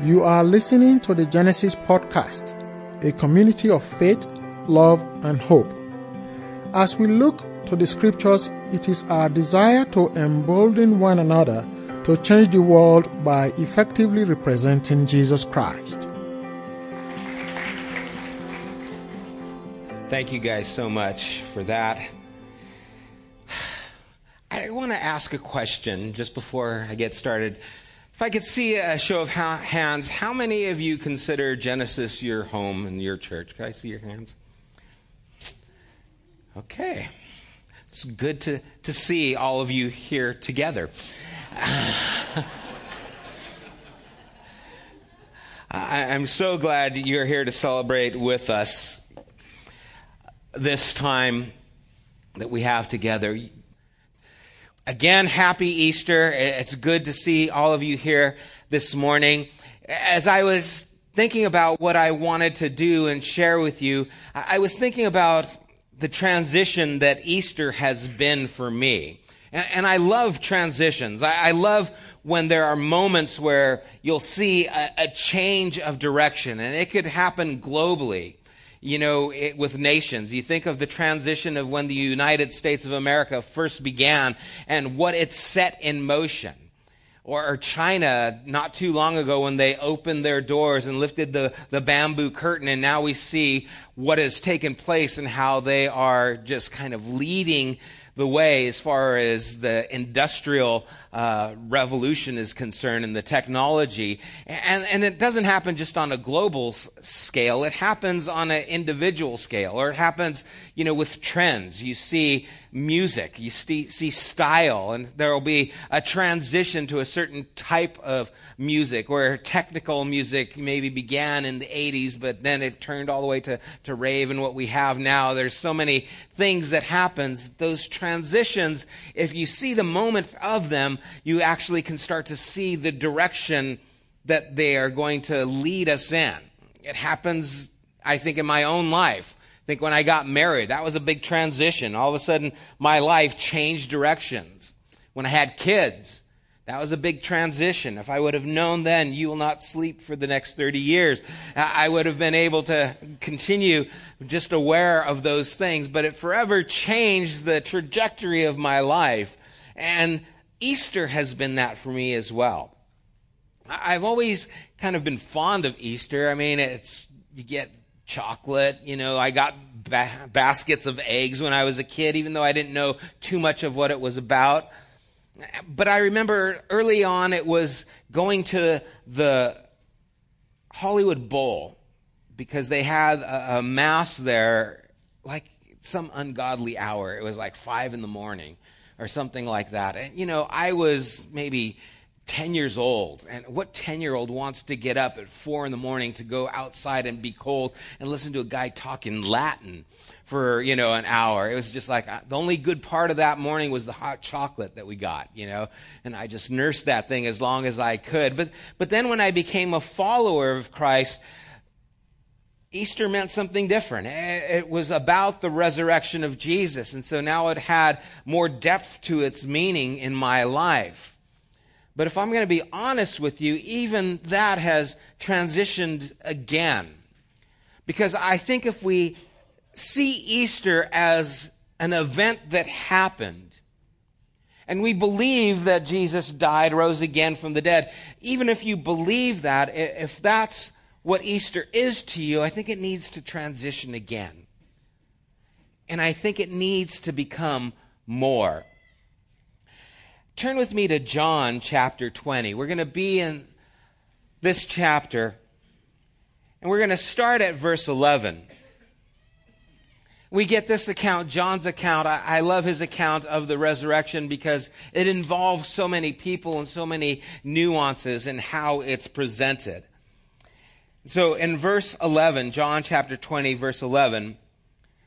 You are listening to the Genesis Podcast, a community of faith, love, and hope. As we look to the scriptures, it is our desire to embolden one another to change the world by effectively representing Jesus Christ. Thank you guys so much for that. I want to ask a question just before I get started. If I could see a show of hands, how many of you consider Genesis your home and your church? Can I see your hands? Okay. It's good to, to see all of you here together. I, am so glad you're here to celebrate with us this time that we have together. Again, happy Easter. It's good to see all of you here this morning. As I was thinking about what I wanted to do and share with you, I was thinking about the transition that Easter has been for me. And, I love transitions. I, love when there are moments where you'll see a, change of direction, and it could happen globally you know, it, with nations. You think of the transition of when the United States of America first began and what it set in motion. Or, or China, not too long ago, when they opened their doors and lifted the, the bamboo curtain, and now we see what has taken place and how they are just kind of leading the way as far as the industrial uh, revolution is concerned and the technology. And, and it doesn't happen just on a global s- scale, it happens on an individual scale, or it happens, you know, with trends. You see music, you see, see style, and there will be a transition to a certain type of music where technical music maybe began in the 80s, but then it turned all the way to, to rave and what we have now. There's so many things that happens. Those transitions, if you see the moment of them, you actually can start to see the direction that they are going to lead us in. It happens, I think, in my own life. I think when I got married, that was a big transition. All of a sudden, my life changed directions. When I had kids, that was a big transition. If I would have known then, you will not sleep for the next 30 years, I would have been able to continue just aware of those things. But it forever changed the trajectory of my life. And Easter has been that for me as well. I've always kind of been fond of Easter. I mean, it's, you get chocolate, you know, I got ba- baskets of eggs when I was a kid, even though I didn't know too much of what it was about. But I remember early on it was going to the Hollywood Bowl because they had a, a mass there like some ungodly hour. It was like five in the morning or something like that. And, you know, I was maybe 10 years old. And what 10 year old wants to get up at 4 in the morning to go outside and be cold and listen to a guy talk in Latin for, you know, an hour? It was just like uh, the only good part of that morning was the hot chocolate that we got, you know, and I just nursed that thing as long as I could. But, but then when I became a follower of Christ, Easter meant something different. It was about the resurrection of Jesus. And so now it had more depth to its meaning in my life. But if I'm going to be honest with you, even that has transitioned again. Because I think if we see Easter as an event that happened, and we believe that Jesus died, rose again from the dead, even if you believe that, if that's what Easter is to you, I think it needs to transition again. And I think it needs to become more. Turn with me to John chapter 20. We're going to be in this chapter, and we're going to start at verse 11. We get this account, John's account. I, I, love his account of the resurrection because it involves so many people and so many nuances in how it's presented. So in verse 11, John chapter 20, verse 11,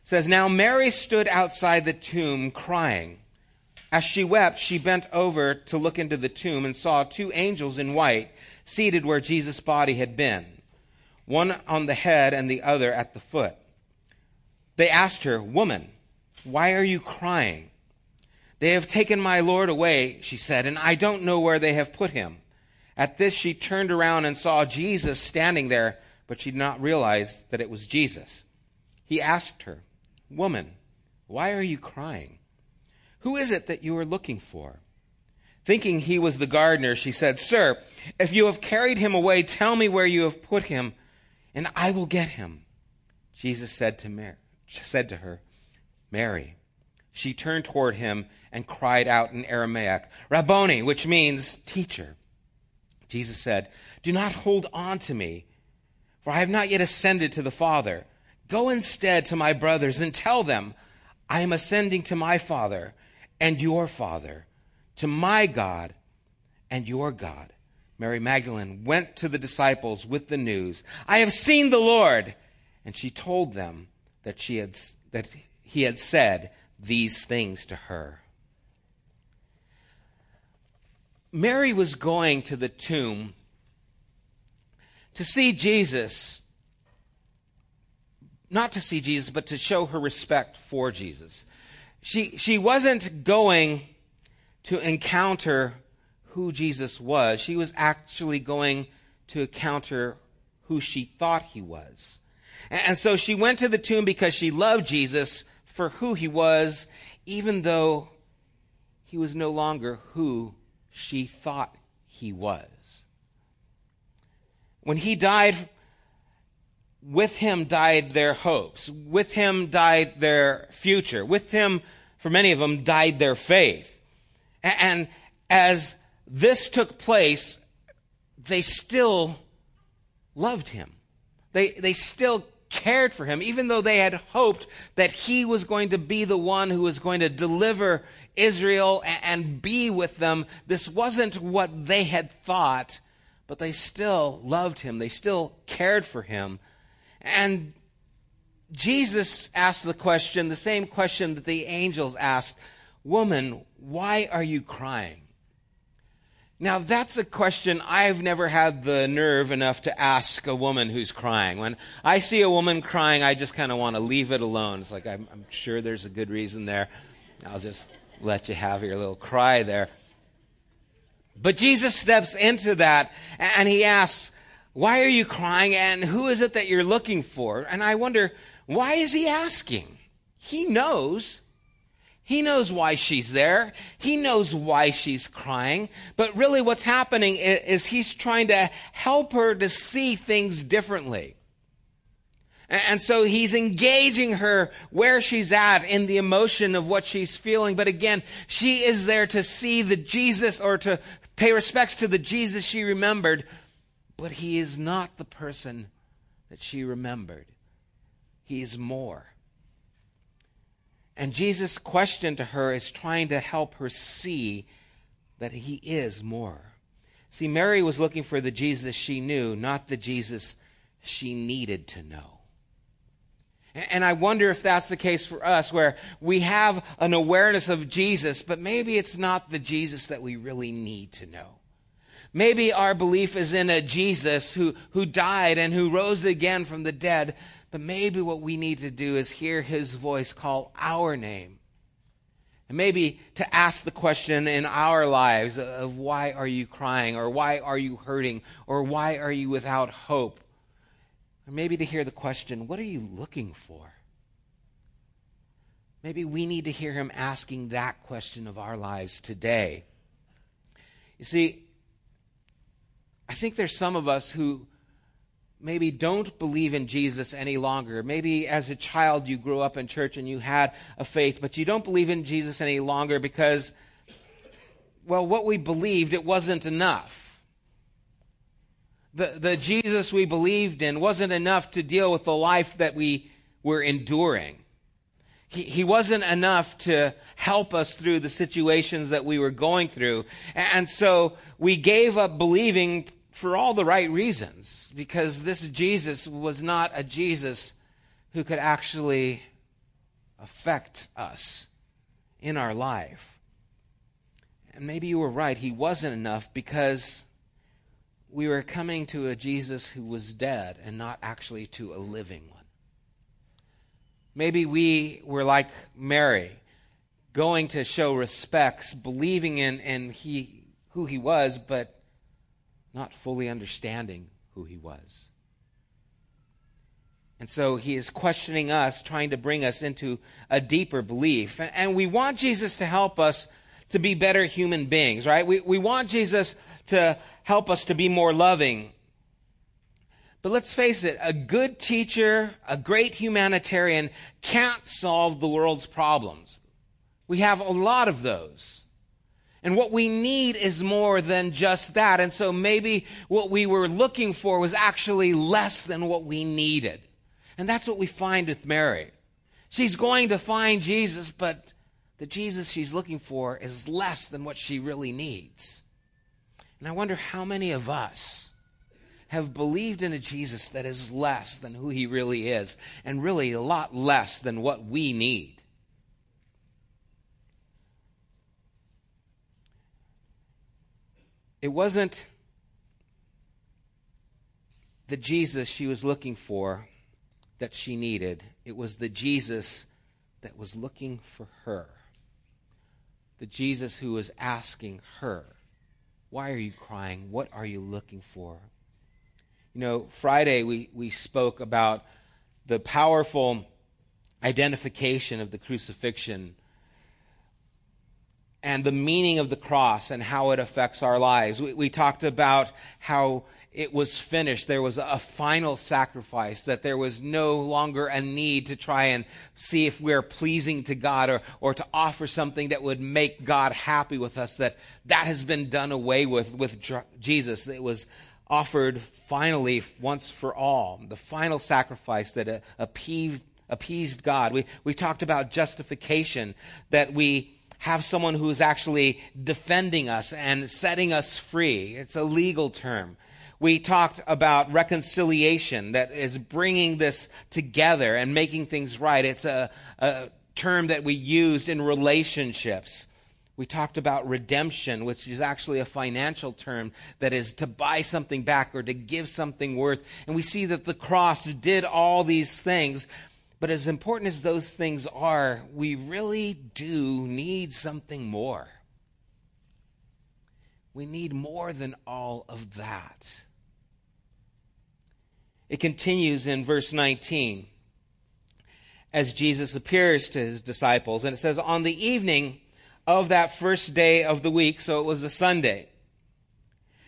says, Now Mary stood outside the tomb crying. As she wept, she bent over to look into the tomb and saw two angels in white seated where Jesus' body had been, one on the head and the other at the foot. They asked her, Woman, why are you crying? They have taken my Lord away, she said, and I don't know where they have put him. At this, she turned around and saw Jesus standing there, but she did not realize that it was Jesus. He asked her, Woman, why are you crying? Who is it that you are looking for? Thinking he was the gardener, she said, Sir, if you have carried him away, tell me where you have put him, and I will get him. Jesus said to, Mary, said to her, Mary. She turned toward him and cried out in Aramaic, Rabboni, which means teacher. Jesus said, Do not hold on to me, for I have not yet ascended to the Father. Go instead to my brothers and tell them, I am ascending to my Father and your Father, to my God and your God. Mary Magdalene went to the disciples with the news, I have seen the Lord. And she told them that, she had, that he had said these things to her. Mary was going to the tomb to see Jesus, not to see Jesus, but to show her respect for Jesus. She, she wasn't going to encounter who Jesus was, she was actually going to encounter who she thought he was. And so she went to the tomb because she loved Jesus for who he was, even though he was no longer who she thought he was. When he died, with him died their hopes. With him died their future. With him, for many of them, died their faith. And as this took place, they still loved him. They, they still cared for him, even though they had hoped that he was going to be the one who was going to deliver Israel and be with them. This wasn't what they had thought, but they still loved him. They still cared for him. And Jesus asked the question, the same question that the angels asked Woman, why are you crying? Now, that's a question I've never had the nerve enough to ask a woman who's crying. When I see a woman crying, I just kind of want to leave it alone. It's like, I'm, I'm, sure there's a good reason there. I'll just let you have your little cry there. But Jesus steps into that and he asks, Why are you crying? And who is it that you're looking for? And I wonder, why is he asking? He knows. He knows why she's there. He knows why she's crying. But really, what's happening is, he's trying to help her to see things differently. And so he's engaging her where she's at in the emotion of what she's feeling. But again, she is there to see the Jesus or to pay respects to the Jesus she remembered. But he is not the person that she remembered. He is more. And Jesus' question to her is trying to help her see that he is more. See, Mary was looking for the Jesus she knew, not the Jesus she needed to know. And I wonder if that's the case for us, where we have an awareness of Jesus, but maybe it's not the Jesus that we really need to know. Maybe our belief is in a Jesus who, who died and who rose again from the dead, but maybe what we need to do is hear his voice call our name. And maybe to ask the question in our lives of why are you crying, or why are you hurting, or why are you without hope? Or maybe to hear the question, what are you looking for? Maybe we need to hear him asking that question of our lives today. You see, I think there's some of us who maybe don't believe in Jesus any longer. Maybe as a child you grew up in church and you had a faith, but you don't believe in Jesus any longer because, well, what we believed, it wasn't enough. The, the Jesus we believed in wasn't enough to deal with the life that we were enduring. He, wasn't enough to help us through the situations that we were going through. And so we gave up believing for all the right reasons, because this Jesus was not a Jesus who could actually affect us in our life. And maybe you were right, he wasn't enough because we were coming to a Jesus who was dead and not actually to a living one. Maybe we were like Mary, going to show respects, believing in, in he, who he was, but not fully understanding who he was. And so he is questioning us, trying to bring us into a deeper belief. And we want Jesus to help us to be better human beings, right? We, we want Jesus to help us to be more loving. But let's face it, a good teacher, a great humanitarian can't solve the world's problems. We have a lot of those. And what we need is more than just that. And so maybe what we were looking for was actually less than what we needed. And that's what we find with Mary. She's going to find Jesus, but the Jesus she's looking for is less than what she really needs. And I wonder how many of us have believed in a Jesus that is less than who he really is, and really a lot less than what we need. It wasn't the Jesus she was looking for that she needed, it was the Jesus that was looking for her. The Jesus who was asking her, Why are you crying? What are you looking for? You know, Friday we, we spoke about the powerful identification of the crucifixion and the meaning of the cross and how it affects our lives. We, we, talked about how it was finished. There was a final sacrifice, that there was no longer a need to try and see if we're pleasing to God or, or to offer something that would make God happy with us, that that has been done away with with Jesus. It was offered finally once for all, the final sacrifice that uh, appeased, appeased God. We, we talked about justification, that we have someone who is actually defending us and setting us free. It's a legal term. We talked about reconciliation, that is bringing this together and making things right. It's a, a term that we used in relationships. We talked about redemption, which is actually a financial term that is to buy something back or to give something worth. And we see that the cross did all these things but as important as those things are, we really do need something more. We need more than all of that. It continues in verse 19 as Jesus appears to his disciples, and it says, On the evening of that first day of the week, so it was a Sunday,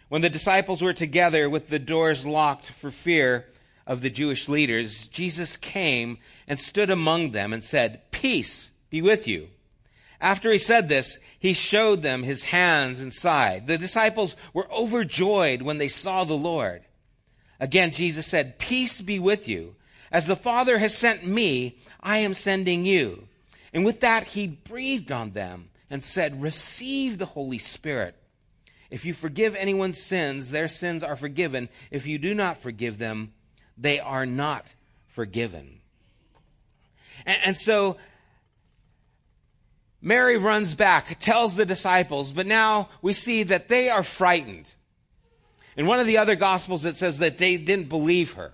when the disciples were together with the doors locked for fear, of the Jewish leaders, Jesus came and stood among them and said, Peace be with you. After he said this, he showed them his hands and side. The disciples were overjoyed when they saw the Lord. Again, Jesus said, Peace be with you. As the Father has sent me, I am sending you. And with that, he breathed on them and said, Receive the Holy Spirit. If you forgive anyone's sins, their sins are forgiven. If you do not forgive them, they are not forgiven. And, and so Mary runs back, tells the disciples, but now we see that they are frightened. In one of the other gospels, it says that they didn't believe her.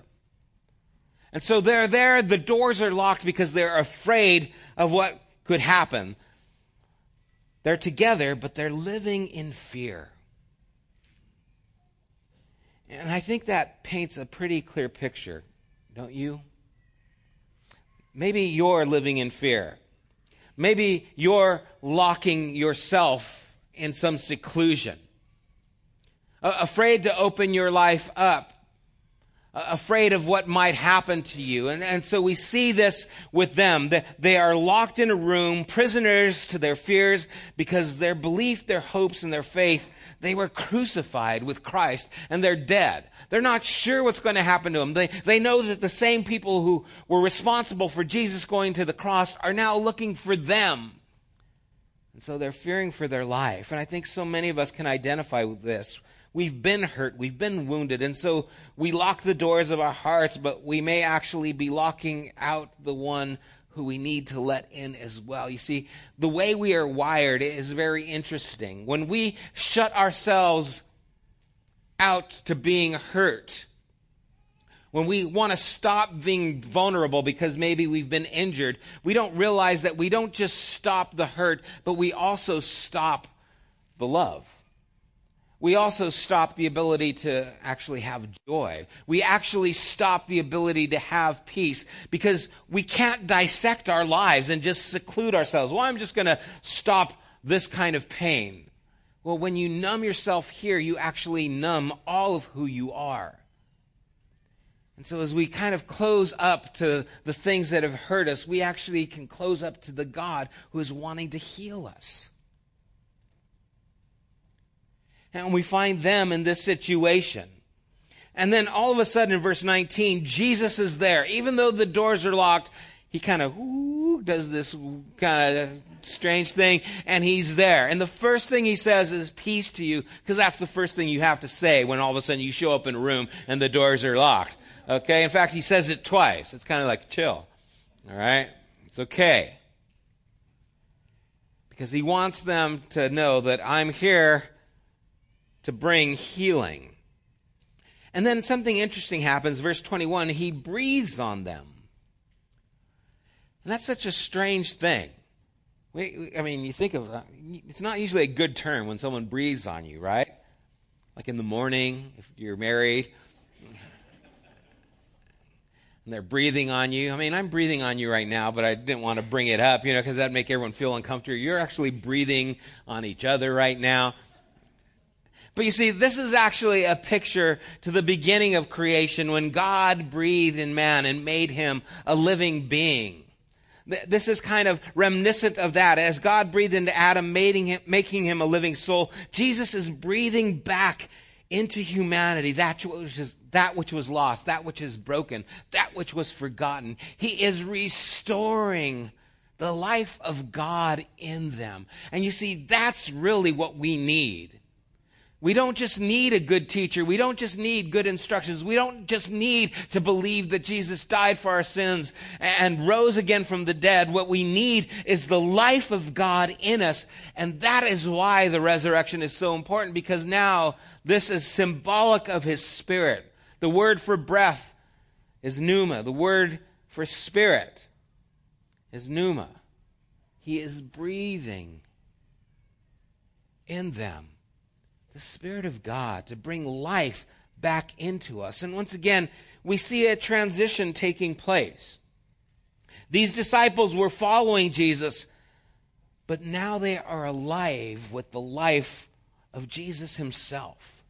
And so they're there, the doors are locked because they're afraid of what could happen. They're together, but they're living in fear. And I think that paints a pretty clear picture, don't you? Maybe you're living in fear. Maybe you're locking yourself in some seclusion, afraid to open your life up, afraid of what might happen to you. And, and so we see this with them. They are locked in a room, prisoners to their fears, because their belief, their hopes, and their faith they were crucified with Christ and they're dead. They're not sure what's going to happen to them. They, they know that the same people who were responsible for Jesus going to the cross are now looking for them. And so they're fearing for their life. And I think so many of us can identify with this. We've been hurt, we've been wounded, and so we lock the doors of our hearts, but we may actually be locking out the one who we need to let in as well. You see, the way we are wired is very interesting. When we shut ourselves out to being hurt, when we want to stop being vulnerable because maybe we've been injured, we don't realize that we don't just stop the hurt, but we also stop the love. We also stop the ability to actually have joy. We actually stop the ability to have peace because we can't dissect our lives and just seclude ourselves. Well, I'm just going to stop this kind of pain. Well, when you numb yourself here, you actually numb all of who you are. And so, as we kind of close up to the things that have hurt us, we actually can close up to the God who is wanting to heal us. And we find them in this situation. And then all of a sudden in verse 19, Jesus is there. Even though the doors are locked, he kind of does this kind of strange thing, and he's there. And the first thing he says is peace to you, because that's the first thing you have to say when all of a sudden you show up in a room and the doors are locked. Okay? In fact, he says it twice. It's kind of like chill. All right? It's okay. Because he wants them to know that I'm here to bring healing. And then something interesting happens. Verse 21 he breathes on them. And that's such a strange thing. I mean, you think of uh, it's not usually a good term when someone breathes on you, right? Like in the morning, if you're married, and they're breathing on you. I mean, I'm breathing on you right now, but I didn't want to bring it up, you know, because that'd make everyone feel uncomfortable. You're actually breathing on each other right now. But you see, this is actually a picture to the beginning of creation when God breathed in man and made him a living being. This is kind of reminiscent of that. As God breathed into Adam, making him, a living soul, Jesus is breathing back into humanity that which, is, that which was lost, that which is broken, that which was forgotten. He is restoring the life of God in them. And you see, that's really what we need. We don't just need a good teacher. We don't just need good instructions. We don't just need to believe that Jesus died for our sins and rose again from the dead. What we need is the life of God in us. And that is why the resurrection is so important because now this is symbolic of his spirit. The word for breath is pneuma. The word for spirit is pneuma. He is breathing in them the Spirit of God to bring life back into us. And once again, we see a transition taking place. These disciples were following Jesus, but now they are alive with the life of Jesus himself.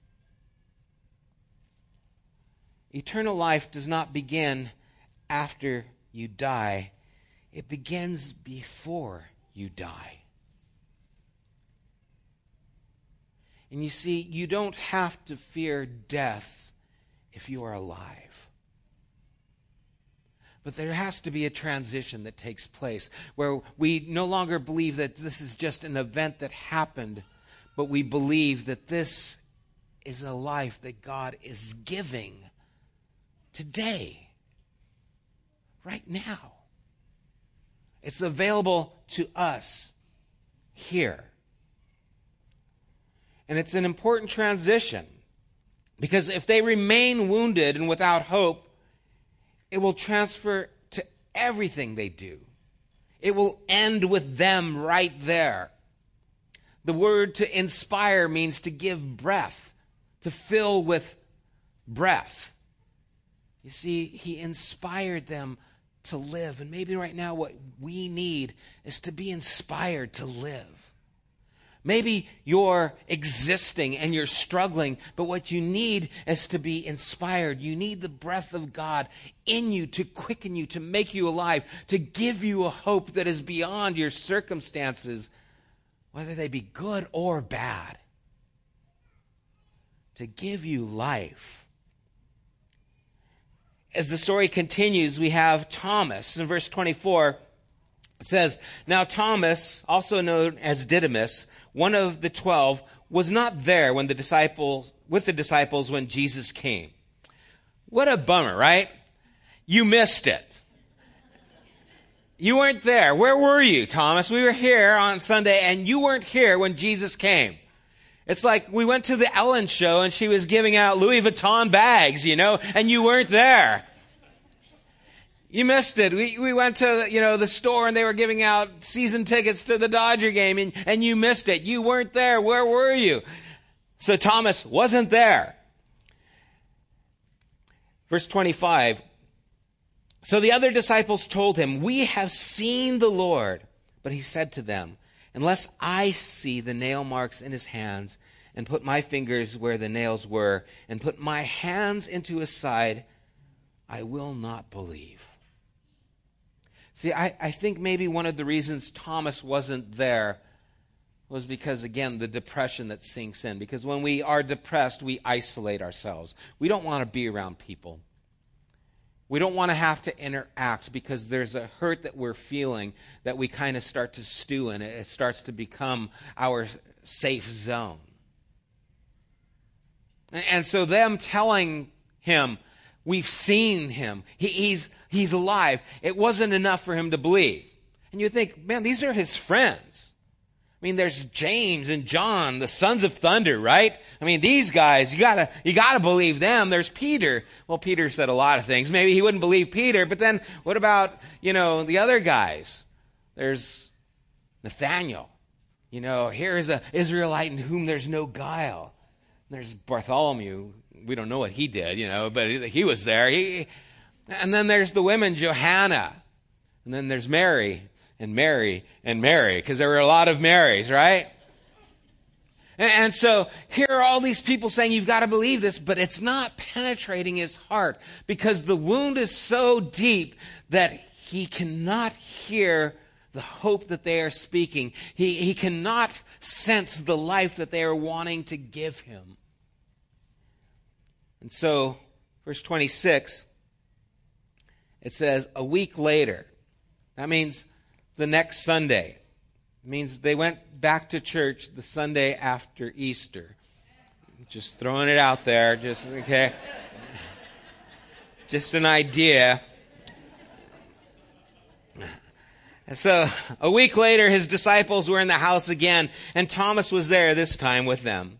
Eternal life does not begin after you die, it begins before you die. And you see, you don't have to fear death if you are alive. But there has to be a transition that takes place where we no longer believe that this is just an event that happened, but we believe that this is a life that God is giving today, right now. It's available to us here. And it's an important transition because if they remain wounded and without hope, it will transfer to everything they do. It will end with them right there. The word to inspire means to give breath, to fill with breath. You see, he inspired them to live. And maybe right now, what we need is to be inspired to live. Maybe you're existing and you're struggling, but what you need is to be inspired. You need the breath of God in you to quicken you, to make you alive, to give you a hope that is beyond your circumstances, whether they be good or bad, to give you life. As the story continues, we have Thomas in verse 24. It says, Now Thomas, also known as Didymus, one of the twelve, was not there when the disciples, with the disciples when Jesus came. What a bummer, right? You missed it. You weren't there. Where were you, Thomas? We were here on Sunday and you weren't here when Jesus came. It's like we went to the Ellen show and she was giving out Louis Vuitton bags, you know, and you weren't there. You missed it. We, we went to, you know, the store and they were giving out season tickets to the Dodger game and, and you missed it. You weren't there. Where were you? So Thomas wasn't there. Verse 25. So the other disciples told him, We have seen the Lord. But he said to them, Unless I see the nail marks in his hands, and put my fingers where the nails were, and put my hands into his side, I will not believe. See, I, I think maybe one of the reasons Thomas wasn't there was because, again, the depression that sinks in. Because when we are depressed, we isolate ourselves. We don't want to be around people. We don't want to have to interact because there's a hurt that we're feeling that we kind of start to stew in. It starts to become our safe zone. And so, them telling him, We've seen him, he, he's, he's alive, it wasn't enough for him to believe. And you think, man, these are his friends. I mean, there's James and John, the sons of thunder, right? I mean, these guys, you gotta, you gotta believe them. There's Peter. Well, Peter said a lot of things. Maybe he wouldn't believe Peter, but then what about, you know, the other guys? There's Nathaniel. You know, here is an Israelite in whom there's no guile. There's Bartholomew. We don't know what he did, you know, but he was there. He, and then there's the women, Johanna. And then there's Mary and Mary and Mary, because there were a lot of Marys, right? And, and so here are all these people saying, You've got to believe this, but it's not penetrating his heart because the wound is so deep that he cannot hear the hope that they are speaking. He, he cannot sense the life that they are wanting to give him. And so, verse 26, it says, A week later. That means the next Sunday. It means they went back to church the Sunday after Easter. Just throwing it out there, just okay. just an idea. And so a week later, his disciples were in the house again, and Thomas was there this time with them.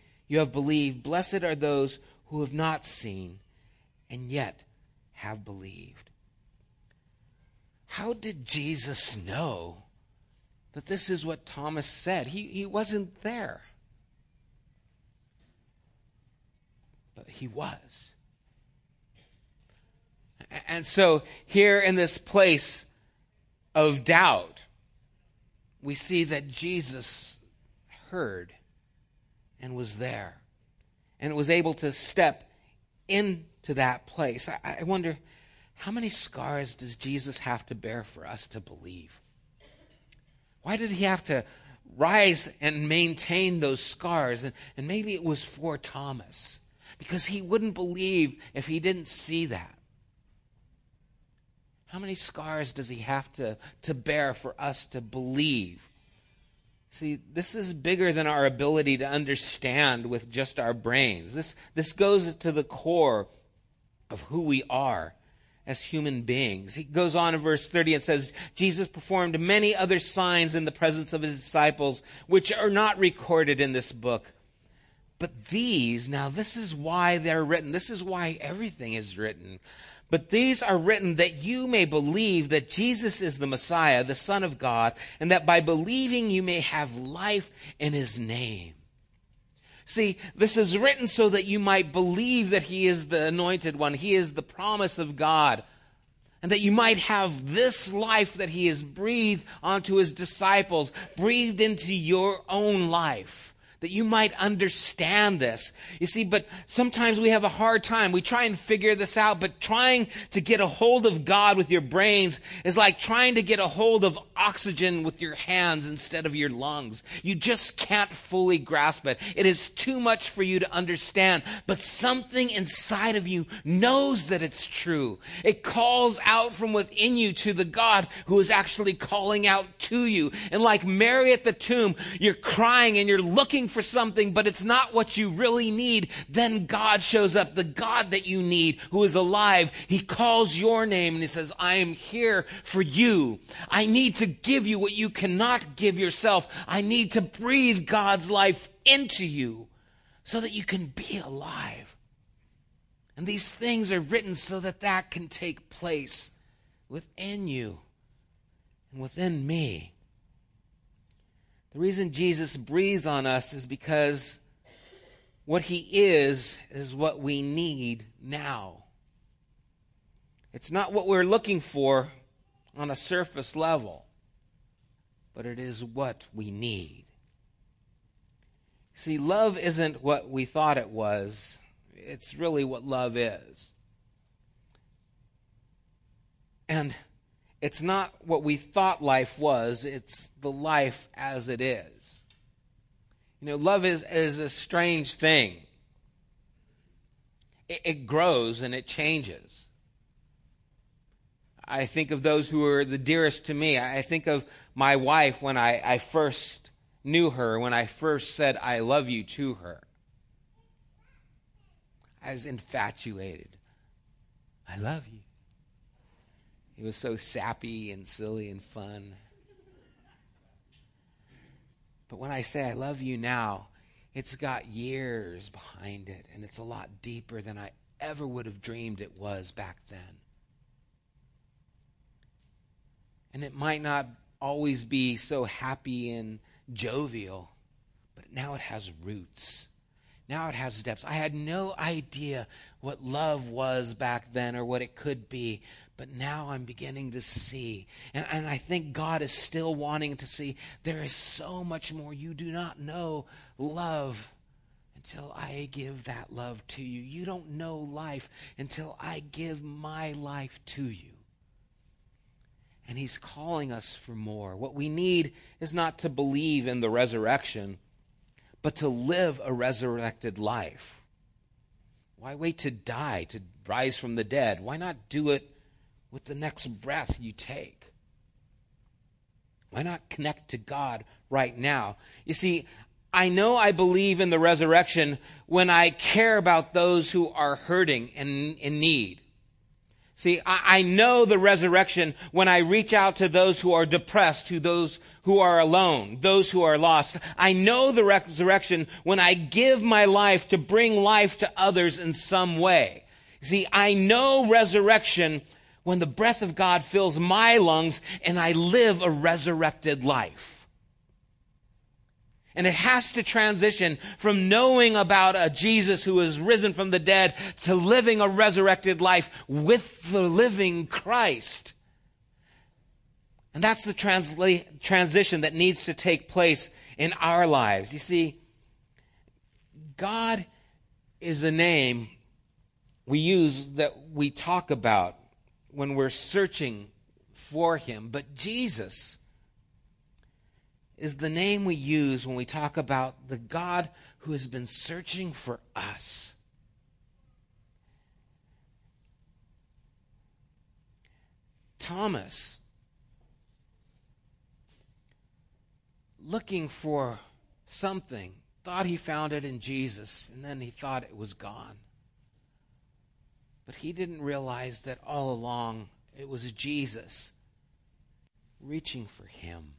you have believed. Blessed are those who have not seen and yet have believed. How did Jesus know that this is what Thomas said? He, he wasn't there. But he was. And so, here in this place of doubt, we see that Jesus heard and was there and was able to step into that place. I, I wonder how many scars does Jesus have to bear for us to believe? Why did he have to rise and maintain those scars? And, and maybe it was for Thomas, because he wouldn't believe if he didn't see that. How many scars does he have to, to bear for us to believe? See, this is bigger than our ability to understand with just our brains. This, this goes to the core of who we are as human beings. He goes on in verse 30 and says, Jesus performed many other signs in the presence of his disciples, which are not recorded in this book. But these, now this is why they're written. This is why everything is written. But these are written that you may believe that Jesus is the Messiah, the Son of God, and that by believing you may have life in his name. See, this is written so that you might believe that He is the anointed one, He is the promise of God, and that you might have this life that He has breathed onto His disciples, breathed into your own life that you might understand this. You see, but sometimes we have a hard time. We try and figure this out, but trying to get a hold of God with your brains is like trying to get a hold of oxygen with your hands instead of your lungs. You just can't fully grasp it. It is too much for you to understand, but something inside of you knows that it's true. It calls out from within you to the God who is actually calling out to you. And like Mary at the tomb, you're crying and you're looking for something, but it's not what you really need, then God shows up, the God that you need, who is alive. He calls your name and he says, I am here for you. I need to give you what you cannot give yourself. I need to breathe God's life into you so that you can be alive. And these things are written so that that can take place within you and within me. The reason Jesus breathes on us is because what he is is what we need now. It's not what we're looking for on a surface level, but it is what we need. See, love isn't what we thought it was, it's really what love is. And it's not what we thought life was, it's the life as it is. You know, love is, is a strange thing. It, it grows and it changes. I think of those who are the dearest to me. I think of my wife when I, I first knew her, when I first said, I love you to her. I was infatuated. I love you. It was so sappy and silly and fun. But when I say I love you now, it's got years behind it, and it's a lot deeper than I ever would have dreamed it was back then. And it might not always be so happy and jovial, but now it has roots. Now it has depths. I had no idea what love was back then or what it could be, but now I'm beginning to see. And, and I think God is still wanting to see there is so much more. You do not know love until I give that love to you. You don't know life until I give my life to you. And He's calling us for more. What we need is not to believe in the resurrection, but to live a resurrected life. Why wait to die, to rise from the dead? Why not do it with the next breath you take? Why not connect to God right now? You see, I know I believe in the resurrection when I care about those who are hurting and in need. See, I, know the resurrection when I reach out to those who are depressed, to those who are alone, those who are lost. I know the resurrection when I give my life to bring life to others in some way. See, I know resurrection when the breath of God fills my lungs and I live a resurrected life. And it has to transition from knowing about a Jesus who is risen from the dead to living a resurrected life with the living Christ. And that's the transla- transition that needs to take place in our lives. You see, God is a name we use that we talk about when we're searching for him. But Jesus is the name we use when we talk about the God who has been searching for us. Thomas, looking for something, thought he found it in Jesus, and then he thought it was gone. But he didn't realize that all along it was Jesus reaching for him.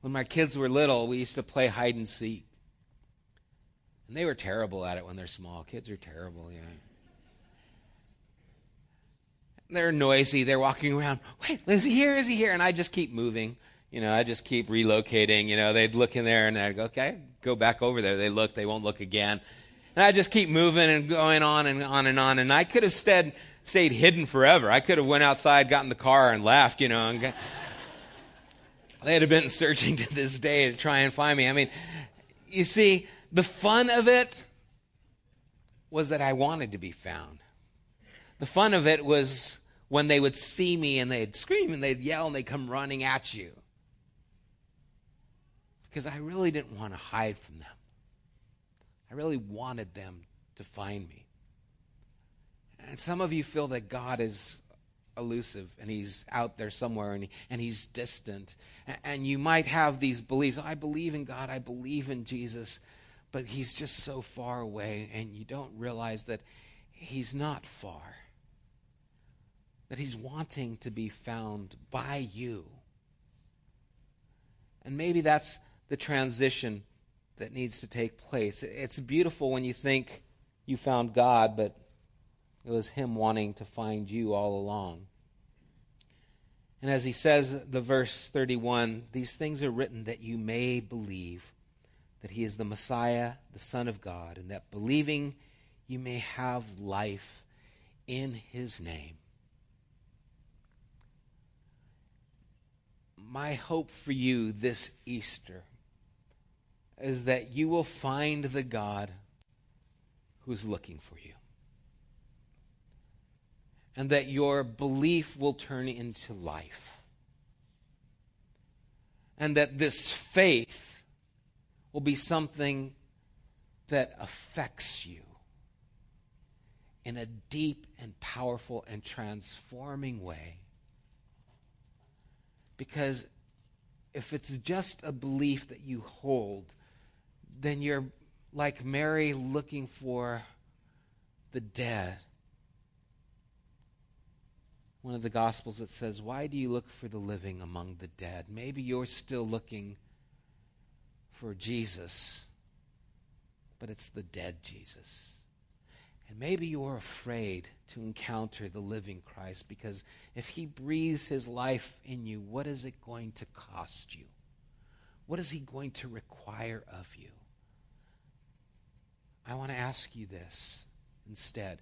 When my kids were little, we used to play hide and seek. And they were terrible at it when they're small. Kids are terrible, yeah. They're noisy. They're walking around. Wait, is he here? Is he here? And I just keep moving. You know, I just keep relocating. You know, they'd look in there and I'd go, okay, go back over there. They look, they won't look again. And I just keep moving and going on and on and on. And I could have stayed, stayed hidden forever. I could have went outside, got in the car, and left. You know, and got, they'd have been searching to this day to try and find me. I mean, you see, the fun of it was that I wanted to be found. The fun of it was when they would see me and they'd scream and they'd yell and they'd come running at you. Because I really didn't want to hide from them. I really wanted them to find me. And some of you feel that God is elusive and he's out there somewhere and, he, and he's distant. And you might have these beliefs I believe in God, I believe in Jesus, but he's just so far away, and you don't realize that he's not far, that he's wanting to be found by you. And maybe that's the transition that needs to take place. It's beautiful when you think you found God, but it was Him wanting to find you all along. And as he says, the verse 31, these things are written that you may believe that he is the Messiah, the Son of God, and that believing you may have life in his name. My hope for you this Easter is that you will find the God who's looking for you. And that your belief will turn into life. And that this faith will be something that affects you in a deep and powerful and transforming way. Because if it's just a belief that you hold, then you're like Mary looking for the dead. One of the Gospels that says, Why do you look for the living among the dead? Maybe you're still looking for Jesus, but it's the dead Jesus. And maybe you're afraid to encounter the living Christ because if he breathes his life in you, what is it going to cost you? What is he going to require of you? I want to ask you this instead.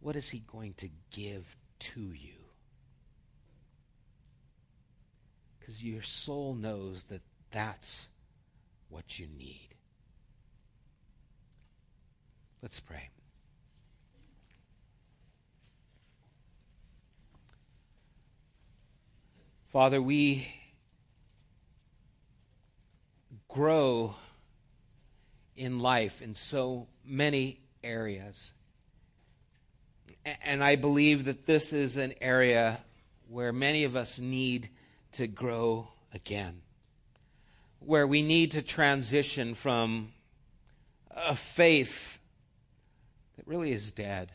What is he going to give to you? Because your soul knows that that's what you need. Let's pray. Father, we grow in life in so many areas. And I believe that this is an area where many of us need to grow again, where we need to transition from a faith that really is dead.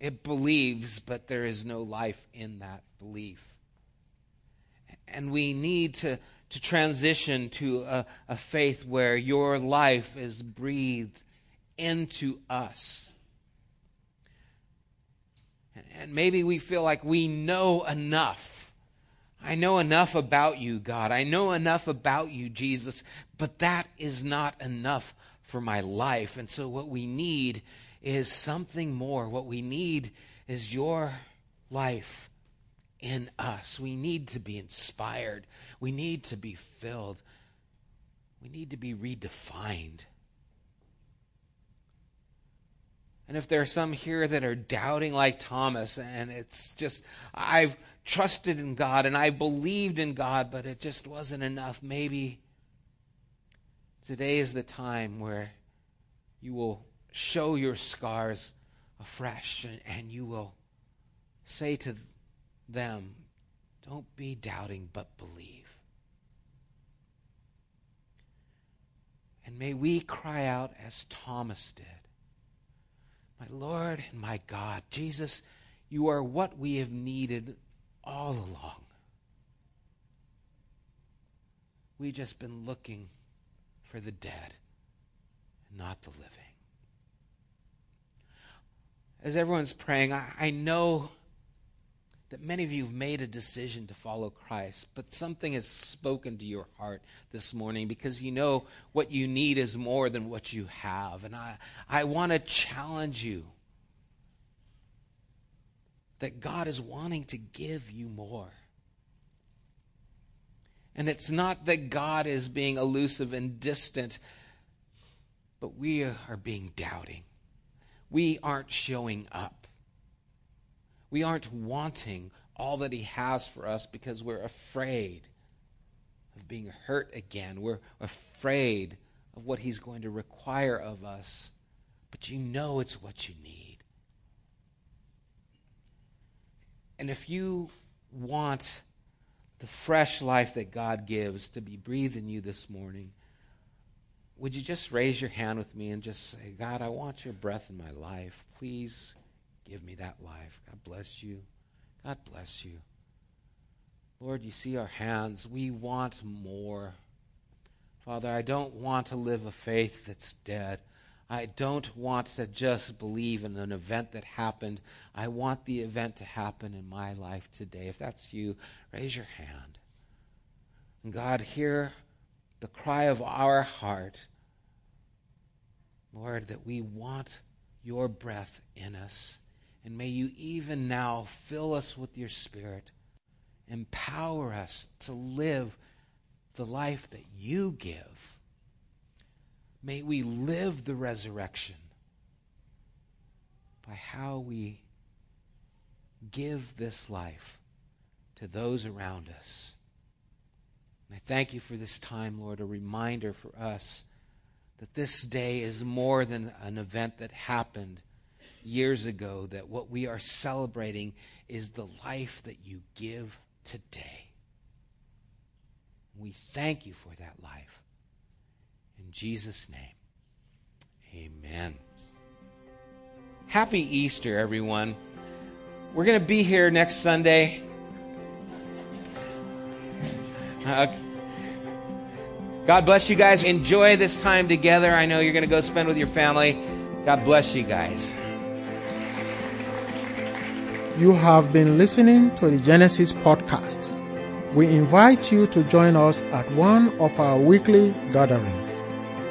It believes, but there is no life in that belief. And we need to to transition to a, a faith where your life is breathed into us. And maybe we feel like we know enough. I know enough about you, God. I know enough about you, Jesus, but that is not enough for my life. And so, what we need is something more. What we need is your life in us. We need to be inspired. We need to be filled. We need to be redefined. And if there are some here that are doubting like Thomas, and it's just, I've trusted in God and I believed in God, but it just wasn't enough, maybe today is the time where you will show your scars afresh and you will say to them, don't be doubting, but believe. And may we cry out as Thomas did My Lord and my God, Jesus, you are what we have needed all along. We've just been looking for the dead, not the living. As everyone's praying, I, I know that many of you have made a decision to follow Christ, but something has spoken to your heart this morning because you know what you need is more than what you have. And I, I want to challenge you that God is wanting to give you more. And it's not that God is being elusive and distant, but we are being doubting. We aren't showing up. We aren't wanting all that He has for us because we're afraid of being hurt again. We're afraid of what He's going to require of us. But you know it's what you need. And if you want the fresh life that God gives to be breathed in you this morning, would you just raise your hand with me and just say, God, I want your breath in my life. Please give me that life. God bless you. God bless you. Lord, you see our hands. We want more. Father, I don't want to live a faith that's dead. I don't want to just believe in an event that happened. I want the event to happen in my life today. If that's you, raise your hand. And God, hear the cry of our heart, Lord, that we want your breath in us. And may you even now fill us with your Spirit. Empower us to live the life that you give. May we live the resurrection by how we give this life to those around us. And I thank you for this time, Lord, a reminder for us that this day is more than an event that happened years ago, that what we are celebrating is the life that you give today. We thank you for that life. Jesus' name, amen. Happy Easter, everyone. We're going to be here next Sunday. Uh, God bless you guys. Enjoy this time together. I know you're going to go spend with your family. God bless you guys. You have been listening to the Genesis podcast. We invite you to join us at one of our weekly gatherings.